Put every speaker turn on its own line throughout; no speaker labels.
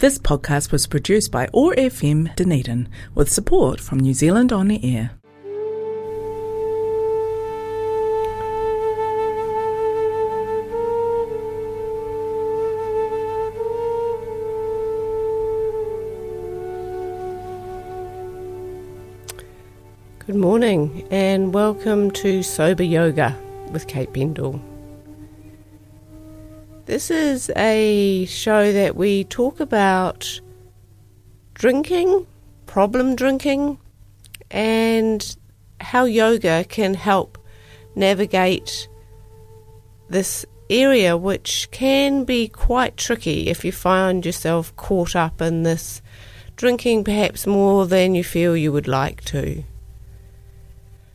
This podcast was produced by OAR FM Dunedin with support from New Zealand On the Air.
Good morning and welcome to Sober Yoga with Kate Bendall. This is a show that we talk about drinking, problem drinking, and how yoga can help navigate this area, which can be quite tricky if you find yourself caught up in this drinking perhaps more than you feel you would like to.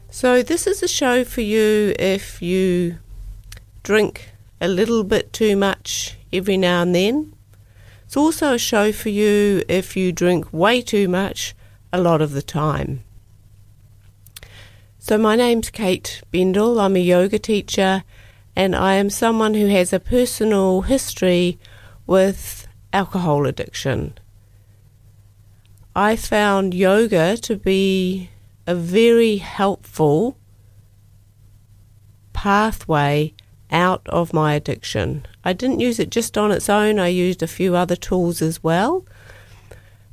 So, this is a show for you if you drink a little bit too much every now and then. It's also a show for you if you drink way too much a lot of the time. So, my name's Kate Bendall. I'm a yoga teacher and I am someone who has a personal history with alcohol addiction. I found yoga to be a very helpful pathway out of my addiction. I didn't use it just on its own, I used a few other tools as well,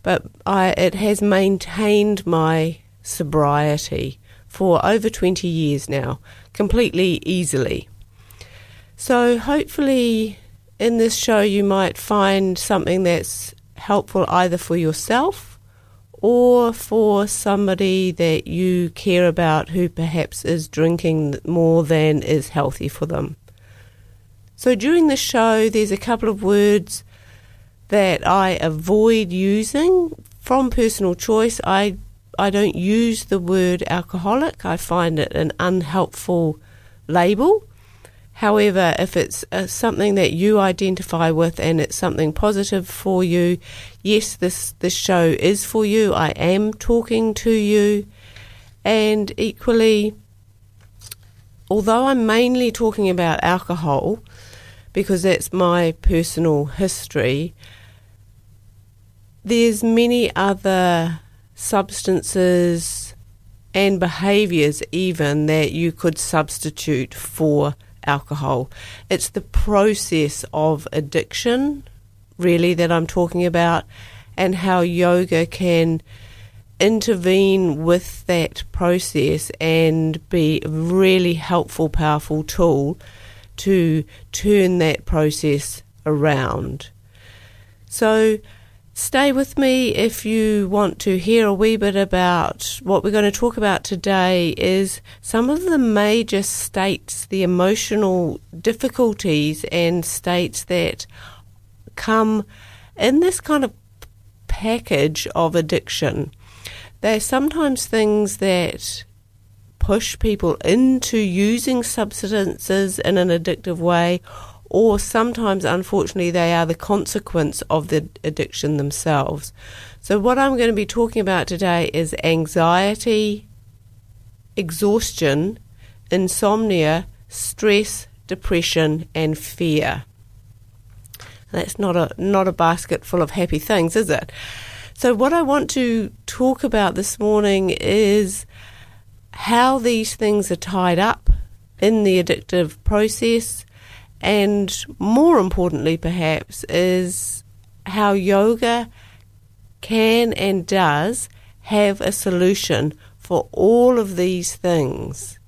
but I, it has maintained my sobriety for over 20 years now, completely easily. So, hopefully, in this show, you might find something that's helpful either for yourself or for somebody that you care about who perhaps is drinking more than is healthy for them. So during the show, there's a couple of words that I avoid using from personal choice. I I don't use the word alcoholic. I find it an unhelpful label. However, if it's uh, something that you identify with and it's something positive for you, yes, this this show is for you. I am talking to you, and equally, although I'm mainly talking about alcohol, because that's my personal history. There's many other substances and behaviors even that you could substitute for alcohol. It's the process of addiction really that I'm talking about and how yoga can intervene with that process and be a really helpful powerful tool to turn that process around. So, stay with me if you want to hear a wee bit about what we're going to talk about today is some of the major states, the emotional difficulties and states that come in this kind of package of addiction. They're sometimes things that push people into using substances in an addictive way, or sometimes, unfortunately, they are the consequence of the addiction themselves. So, what I'm going to be talking about today is anxiety, exhaustion, insomnia, stress, depression, and fear. That's not a not a basket full of happy things, is it? So what I want to talk about this morning is how these things are tied up in the addictive process, and more importantly, perhaps, is how yoga can and does have a solution for all of these things.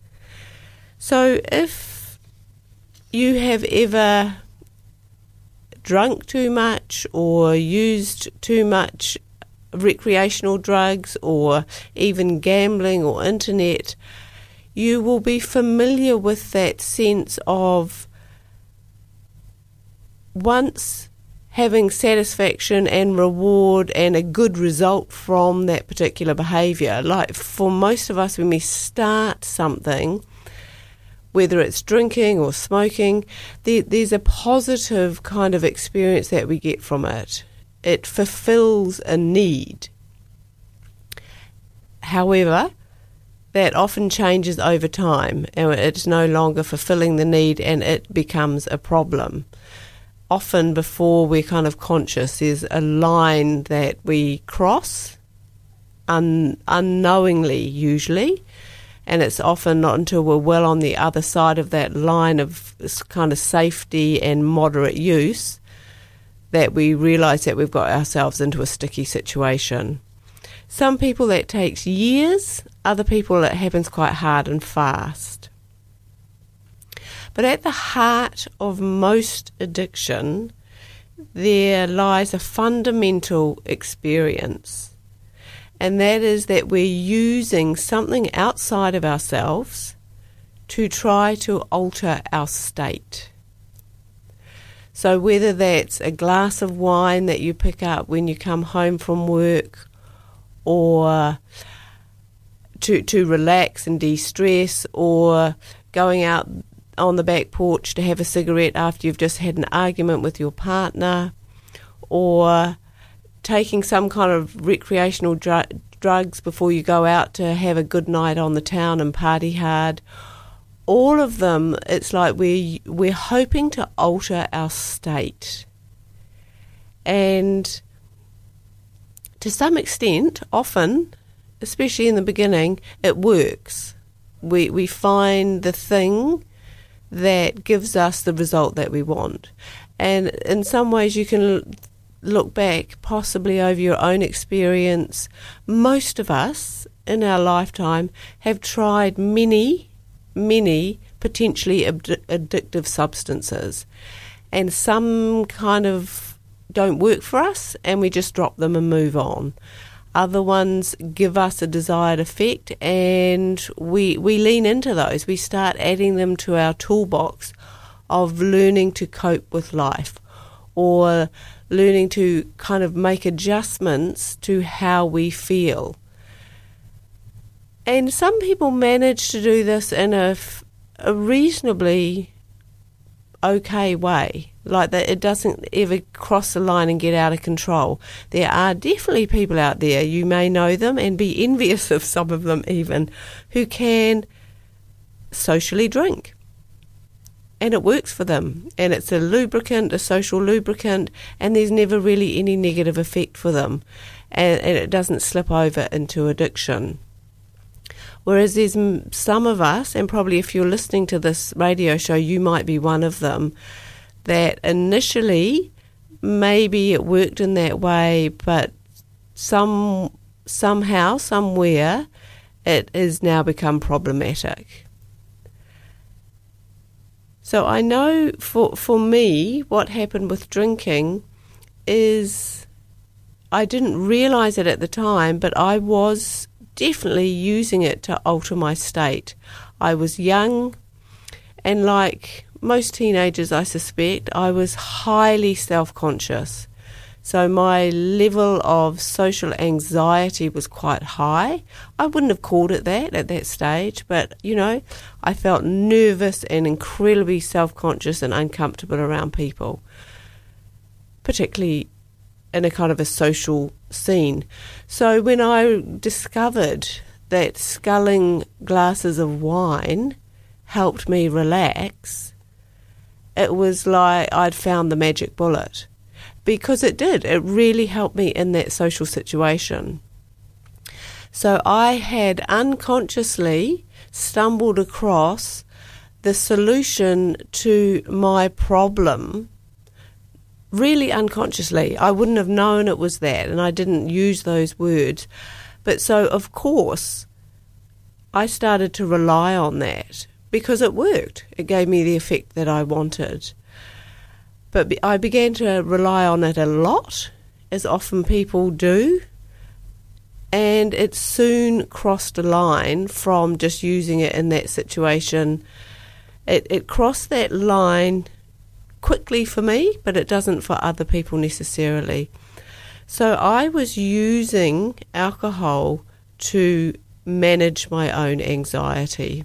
So, if you have ever drunk too much or used too much recreational drugs or even gambling or internet, you will be familiar with that sense of once having satisfaction and reward and a good result from that particular behaviour. Like for most of us, when we start something, whether it's drinking or smoking, there, there's a positive kind of experience that we get from it it fulfills a need. However, that often changes over time and it's no longer fulfilling the need and it becomes a problem. often before we're kind of conscious, there's a line that we cross un- unknowingly, usually. And it's often not until we're well on the other side of that line of kind of safety and moderate use that we realise that we've got ourselves into a sticky situation. Some people that takes years, other people it happens quite hard and fast. But at the heart of most addiction, there lies a fundamental experience, and that is that we're using something outside of ourselves to try to alter our state. So, whether that's a glass of wine that you pick up when you come home from work, or to, to relax and de stress, or going out on the back porch to have a cigarette after you've just had an argument with your partner, or taking some kind of recreational dr- drugs before you go out to have a good night on the town and party hard. All of them, it's like we we're hoping to alter our state, and to some extent, often, especially in the beginning, it works. We we find the thing that gives us the result that we want. And in some ways, you can look back possibly over your own experience. Most of us in our lifetime have tried many, many potentially ad- addictive substances, and some kind of don't work for us, and we just drop them and move on. Other ones give us a desired effect, and we we lean into those. We start adding them to our toolbox of learning to cope with life, or learning to kind of make adjustments to how we feel. And some people manage to do this in a, reasonably okay way like that it doesn't ever cross the line and get out of control. There are definitely people out there, you may know them and be envious of some of them even, who can socially drink. And it works for them. And it's a lubricant, a social lubricant, and there's never really any negative effect for them. And, and it doesn't slip over into addiction. Whereas there's some of us, and probably if you're listening to this radio show, you might be one of them, that initially maybe it worked in that way, but some somehow, somewhere, it has now become problematic. So I know for for me, what happened with drinking is I didn't realize it at the time, but I was definitely using it to alter my state. I was young, and like most teenagers, I suspect, I was highly self conscious. So my level of social anxiety was quite high. I wouldn't have called it that at that stage, but you know, I felt nervous and incredibly self conscious and uncomfortable around people, particularly in a kind of a social scene. So when I discovered that sculling glasses of wine helped me relax, it was like I'd found the magic bullet because it did. It really helped me in that social situation. So I had unconsciously stumbled across the solution to my problem really unconsciously. I wouldn't have known it was that, and I didn't use those words. But so, of course, I started to rely on that because it worked. It gave me the effect that I wanted. But I began to rely on it a lot, as often people do, and it soon crossed a line from just using it in that situation. It, it crossed that line quickly for me, but it doesn't for other people necessarily. So I was using alcohol to manage my own anxiety.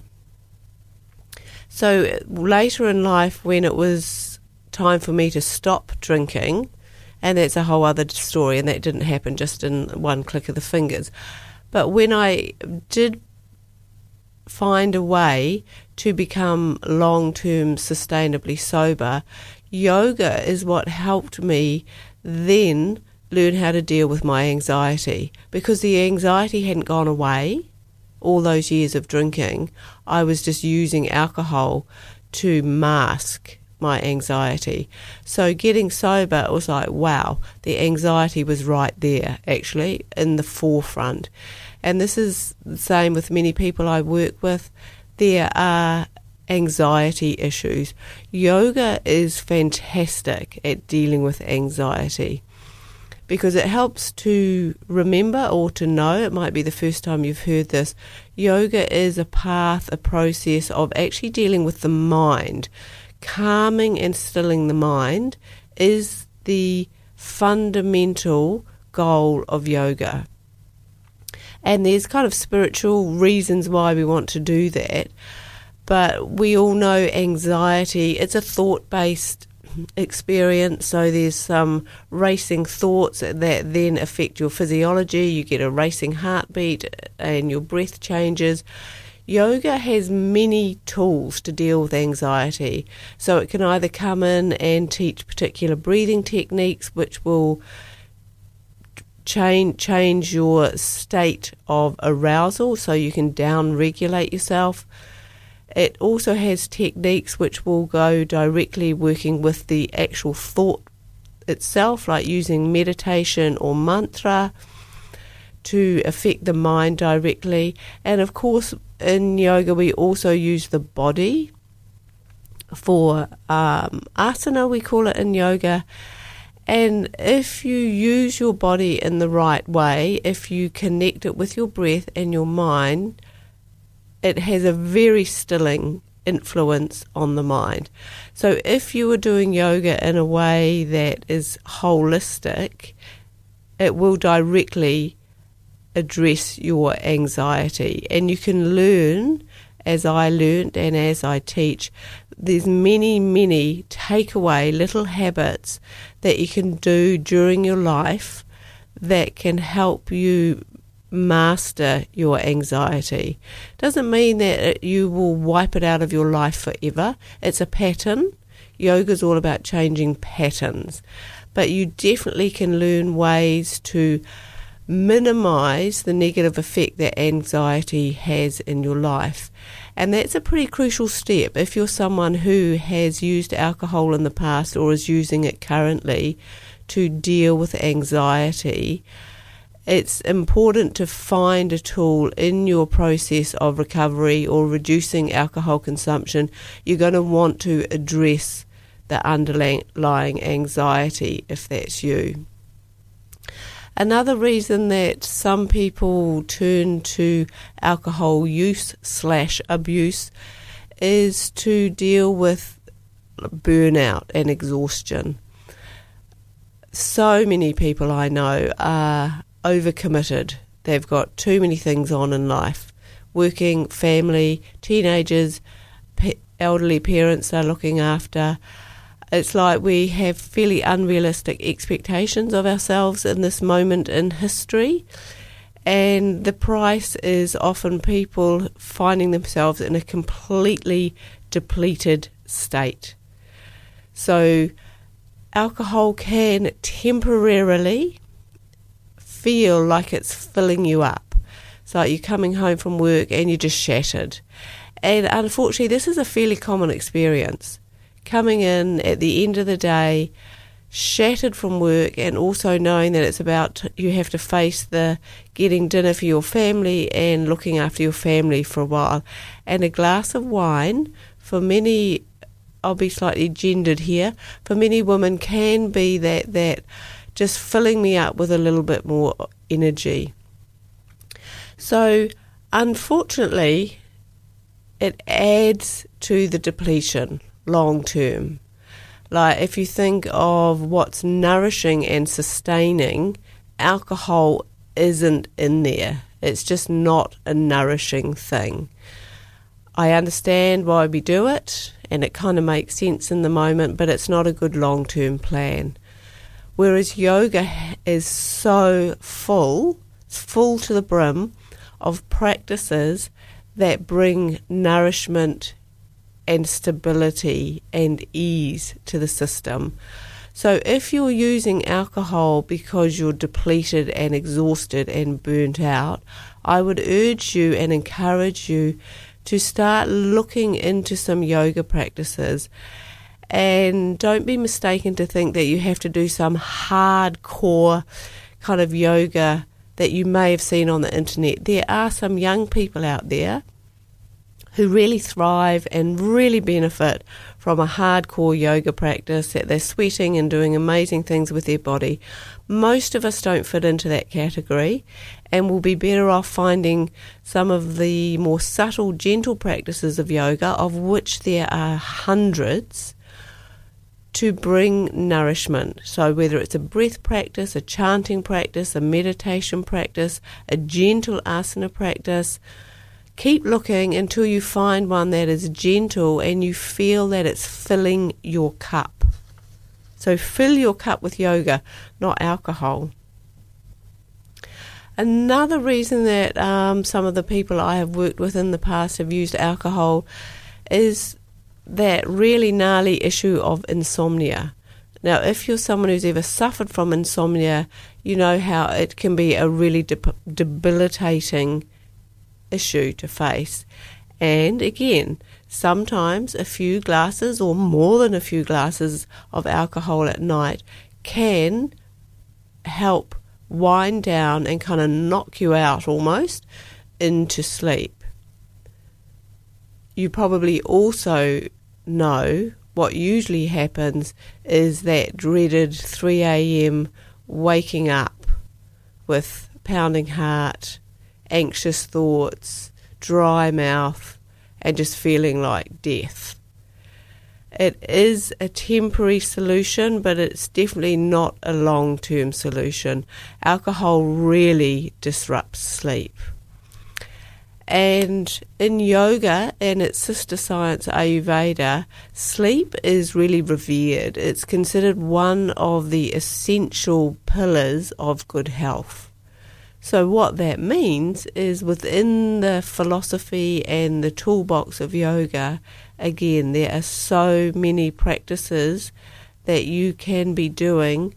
So later in life, when it was time for me to stop drinking, and that's a whole other story, and that didn't happen just in one click of the fingers. But when I did find a way to become long term sustainably sober, yoga is what helped me then learn how to deal with my anxiety because the anxiety hadn't gone away all those years of drinking. I was just using alcohol to mask my anxiety. So getting sober was like, wow, the anxiety was right there, actually, in the forefront. And this is the same with many people I work with. There are anxiety issues. Yoga is fantastic at dealing with anxiety because it helps to remember or to know. It might be the first time you've heard this. Yoga is a path, a process of actually dealing with the mind. Calming and stilling the mind is the fundamental goal of yoga. And there's kind of spiritual reasons why we want to do that. But we all know anxiety, it's a thought based experience. So there's some racing thoughts that then affect your physiology. You get a racing heartbeat and your breath changes. Yoga has many tools to deal with anxiety. So it can either come in and teach particular breathing techniques which will change change your state of arousal so you can down regulate yourself it also has techniques which will go directly working with the actual thought itself, like using meditation or mantra to affect the mind directly. And of course, in yoga, we also use the body for um, asana, we call it in yoga. And if you use your body in the right way, if you connect it with your breath and your mind, it has a very stilling influence on the mind. So if you are doing yoga in a way that is holistic, it will directly address your anxiety. And you can learn, as I learned and as I teach, there's many, many takeaway little habits that you can do during your life that can help you master your anxiety. Doesn't mean that you will wipe it out of your life forever. It's a pattern. Yoga is all about changing patterns. But you definitely can learn ways to minimize the negative effect that anxiety has in your life. And that's a pretty crucial step if you're someone who has used alcohol in the past or is using it currently to deal with anxiety it's important to find a tool in your process of recovery or reducing alcohol consumption. You're going to want to address the underlying anxiety if that's you. Another reason that some people turn to alcohol use slash abuse is to deal with burnout and exhaustion. So many people I know are overcommitted. They've got too many things on in life working, family, teenagers, elderly parents they're looking after. It's like we have fairly unrealistic expectations of ourselves in this moment in history. And the price is often people finding themselves in a completely depleted state. So, alcohol can temporarily feel like it's filling you up. It's like you're coming home from work and you're just shattered. And unfortunately, this is a fairly common experience. Coming in at the end of the day, shattered from work, and also knowing that it's about you have to face the getting dinner for your family and looking after your family for a while. And a glass of wine, for many, I'll be slightly gendered here, for many women can be that, that just filling me up with a little bit more energy. So, unfortunately, it adds to the depletion long term. Like, if you think of what's nourishing and sustaining, alcohol isn't in there. It's just not a nourishing thing. I understand why we do it, and it kind of makes sense in the moment, but it's not a good long term plan. Whereas yoga is so full, full to the brim of practices that bring nourishment and stability and ease to the system. So, if you're using alcohol because you're depleted and exhausted and burnt out, I would urge you and encourage you to start looking into some yoga practices. And don't be mistaken to think that you have to do some hardcore kind of yoga that you may have seen on the internet. There are some young people out there who really thrive and really benefit from a hardcore yoga practice, that they're sweating and doing amazing things with their body. Most of us don't fit into that category and will be better off finding some of the more subtle, gentle practices of yoga, of which there are hundreds to bring nourishment. So, whether it's a breath practice, a chanting practice, a meditation practice, a gentle asana practice, keep looking until you find one that is gentle and you feel that it's filling your cup. So fill your cup with yoga, not alcohol. Another reason that um, some of the people I have worked with in the past have used alcohol is that really gnarly issue of insomnia. Now, if you're someone who's ever suffered from insomnia, you know how it can be a really de- debilitating issue to face. And again, sometimes a few glasses or more than a few glasses of alcohol at night can help wind down and kind of knock you out almost into sleep. You probably also know what usually happens is that dreaded 3 a.m. waking up with pounding heart, anxious thoughts, dry mouth, and just feeling like death. It is a temporary solution, but it's definitely not a long term solution. Alcohol really disrupts sleep. And in yoga and its sister science Ayurveda, sleep is really revered. It's considered one of the essential pillars of good health. So, what that means is within the philosophy and the toolbox of yoga, again, there are so many practices that you can be doing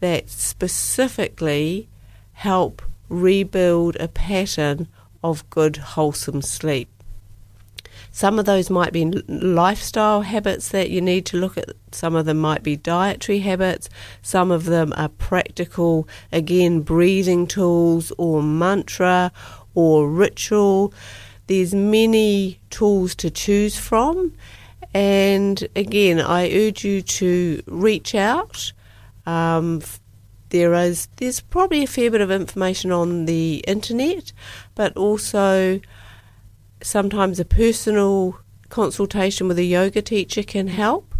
that specifically help rebuild a pattern of good, wholesome sleep. Some of those might be lifestyle habits that you need to look at. Some of them might be dietary habits. Some of them are practical, again, breathing tools or mantra or ritual. There's many tools to choose from. And again, I urge you to reach out. Um, there is there's probably a fair bit of information on the internet, but also sometimes a personal consultation with a yoga teacher can help.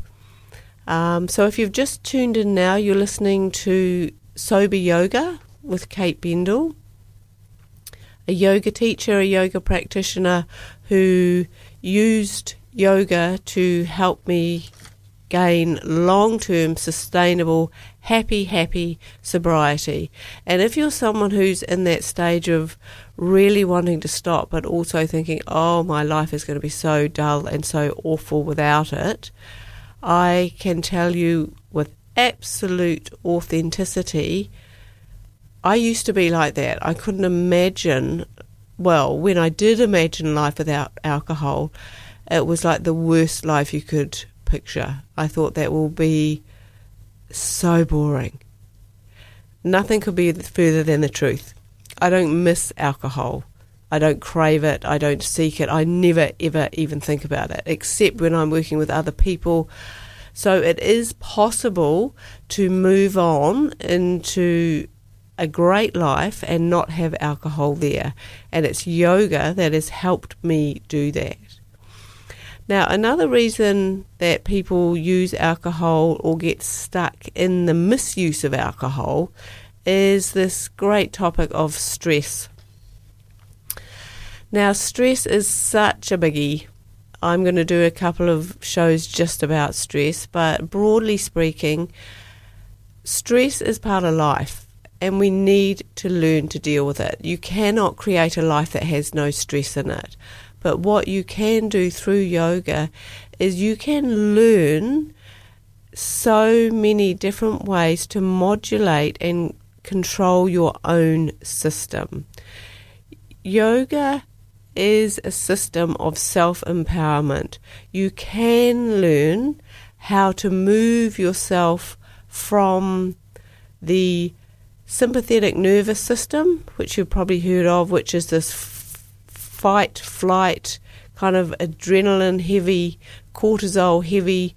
Um, so if you've just tuned in now, you're listening to Sober Yoga with Kate Bendall, a yoga teacher, a yoga practitioner who used yoga to help me gain long term, sustainable, happy, happy sobriety. And if you're someone who's in that stage of really wanting to stop, but also thinking, oh, my life is going to be so dull and so awful without it, I can tell you with absolute authenticity. I used to be like that. I couldn't imagine, well, when I did imagine life without alcohol, it was like the worst life you could picture. I thought that will be so boring. Nothing could be further than the truth. I don't miss alcohol. I don't crave it. I don't seek it. I never, ever even think about it, except when I'm working with other people. So it is possible to move on into a great life and not have alcohol there. And it's yoga that has helped me do that. Now, another reason that people use alcohol or get stuck in the misuse of alcohol is this great topic of stress. Now, stress is such a biggie. I'm going to do a couple of shows just about stress, but broadly speaking, stress is part of life and we need to learn to deal with it. You cannot create a life that has no stress in it. But what you can do through yoga is you can learn so many different ways to modulate and control your own system. Yoga is a system of self empowerment. You can learn how to move yourself from the sympathetic nervous system, which you've probably heard of, which is this f- fight, flight, kind of adrenaline heavy, cortisol heavy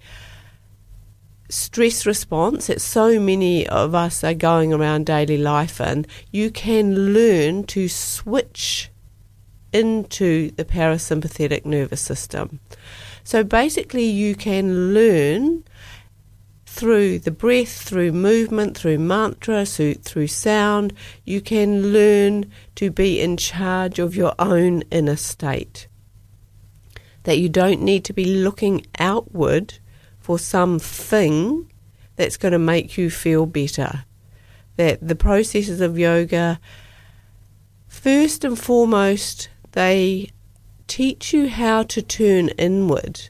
stress response that so many of us are going around daily life in, you can learn to switch into the parasympathetic nervous system. So basically, you can learn through the breath, through movement, through mantra, through sound, you can learn to be in charge of your own inner state. That you don't need to be looking outward for something that's going to make you feel better. That the processes of yoga, first and foremost, they teach you how to turn inward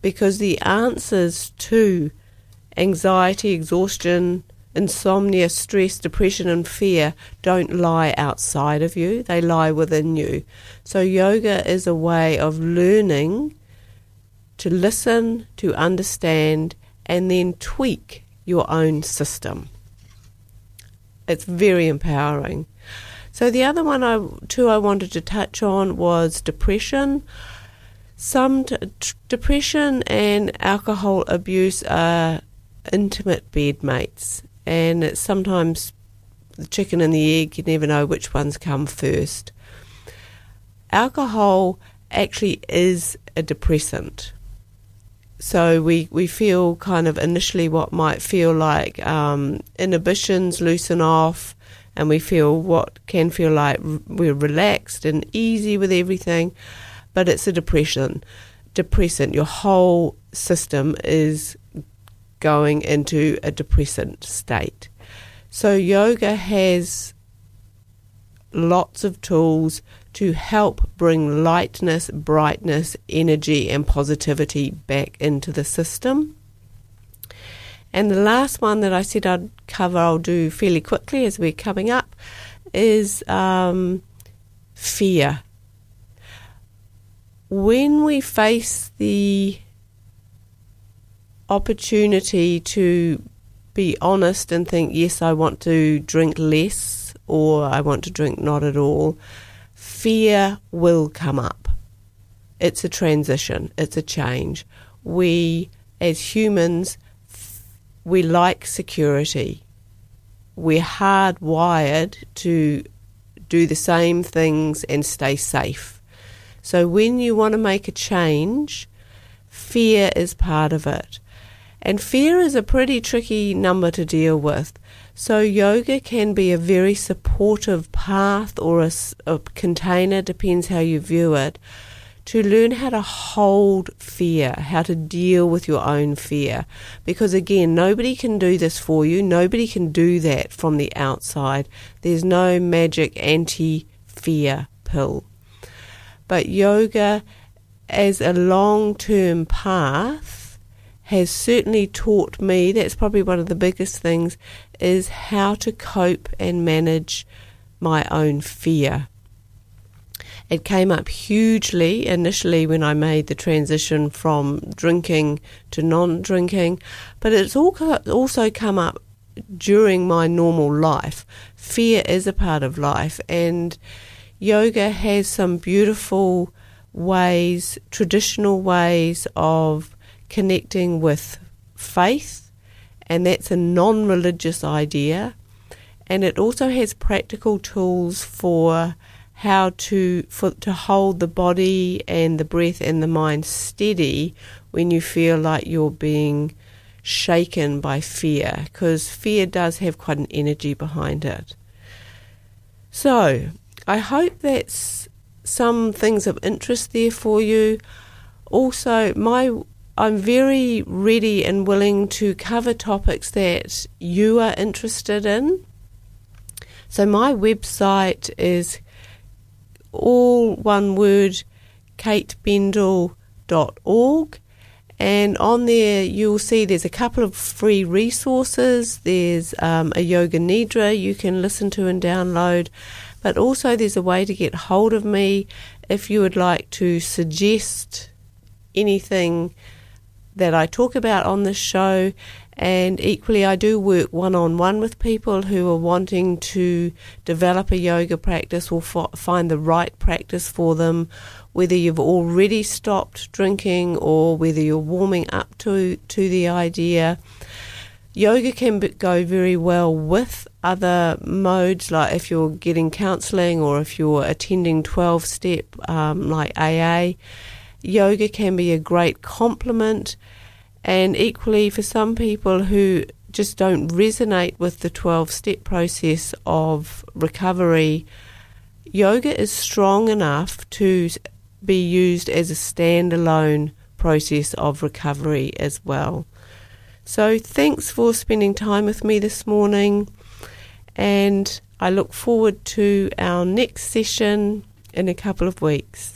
because the answers to anxiety, exhaustion, insomnia, stress, depression, and fear don't lie outside of you, they lie within you. So, yoga is a way of learning to listen, to understand, and then tweak your own system. It's very empowering. So the other one I two I wanted to touch on was depression. Some t- depression and alcohol abuse are intimate bedmates, and it's sometimes the chicken and the egg. You never know which ones come first. Alcohol actually is a depressant so we, we feel kind of initially what might feel like um, inhibitions loosen off, and we feel what can feel like we're relaxed and easy with everything, but it's a depression, depressant. Your whole system is going into a depressant state. So yoga has lots of tools to help bring lightness, brightness, energy, and positivity back into the system. And the last one that I said I'd cover, I'll do fairly quickly as we're coming up, is um, fear. When we face the opportunity to be honest and think, yes, I want to drink less or I want to drink not at all, fear will come up. It's a transition, it's a change. We, as humans, we like security. We're hardwired to do the same things and stay safe. So when you want to make a change, fear is part of it. And fear is a pretty tricky number to deal with so, yoga can be a very supportive path or a, a, container, depends how you view it, to learn how to hold fear, how to deal with your own fear. Because again, nobody can do this for you, nobody can do that from the outside. There's no magic anti fear pill. But yoga, as a long term path, has certainly taught me that's probably one of the biggest things is how to cope and manage my own fear. It came up hugely initially when I made the transition from drinking to non drinking, but it's also come up during my normal life. Fear is a part of life, and yoga has some beautiful ways, traditional ways of connecting with faith, and that's a non religious idea. And it also has practical tools for how to for to hold the body and the breath and the mind steady when you feel like you're being shaken by fear because fear does have quite an energy behind it. So, I hope that's some things of interest there for you. Also, my I'm very ready and willing to cover topics that you are interested in. So my website is all one word katebendall.org And on there, you'll see there's a couple of free resources. There's um, a Yoga Nidra you can listen to and download, but also there's a way to get hold of me if you would like to suggest anything that I talk about on this show. And equally, I do work one on one with people who are wanting to develop a yoga practice or f- find the right practice for them, whether you've already stopped drinking or whether you're warming up to, to the idea. Yoga can go very well with other modes, like if you're getting counselling or if you're attending 12 step um, like AA. Yoga can be a great complement and equally, for some people who just don't resonate with the 12 step process of recovery, yoga is strong enough to be used as a standalone process of recovery as well. So, thanks for spending time with me this morning, and I look forward to our next session in a couple of weeks.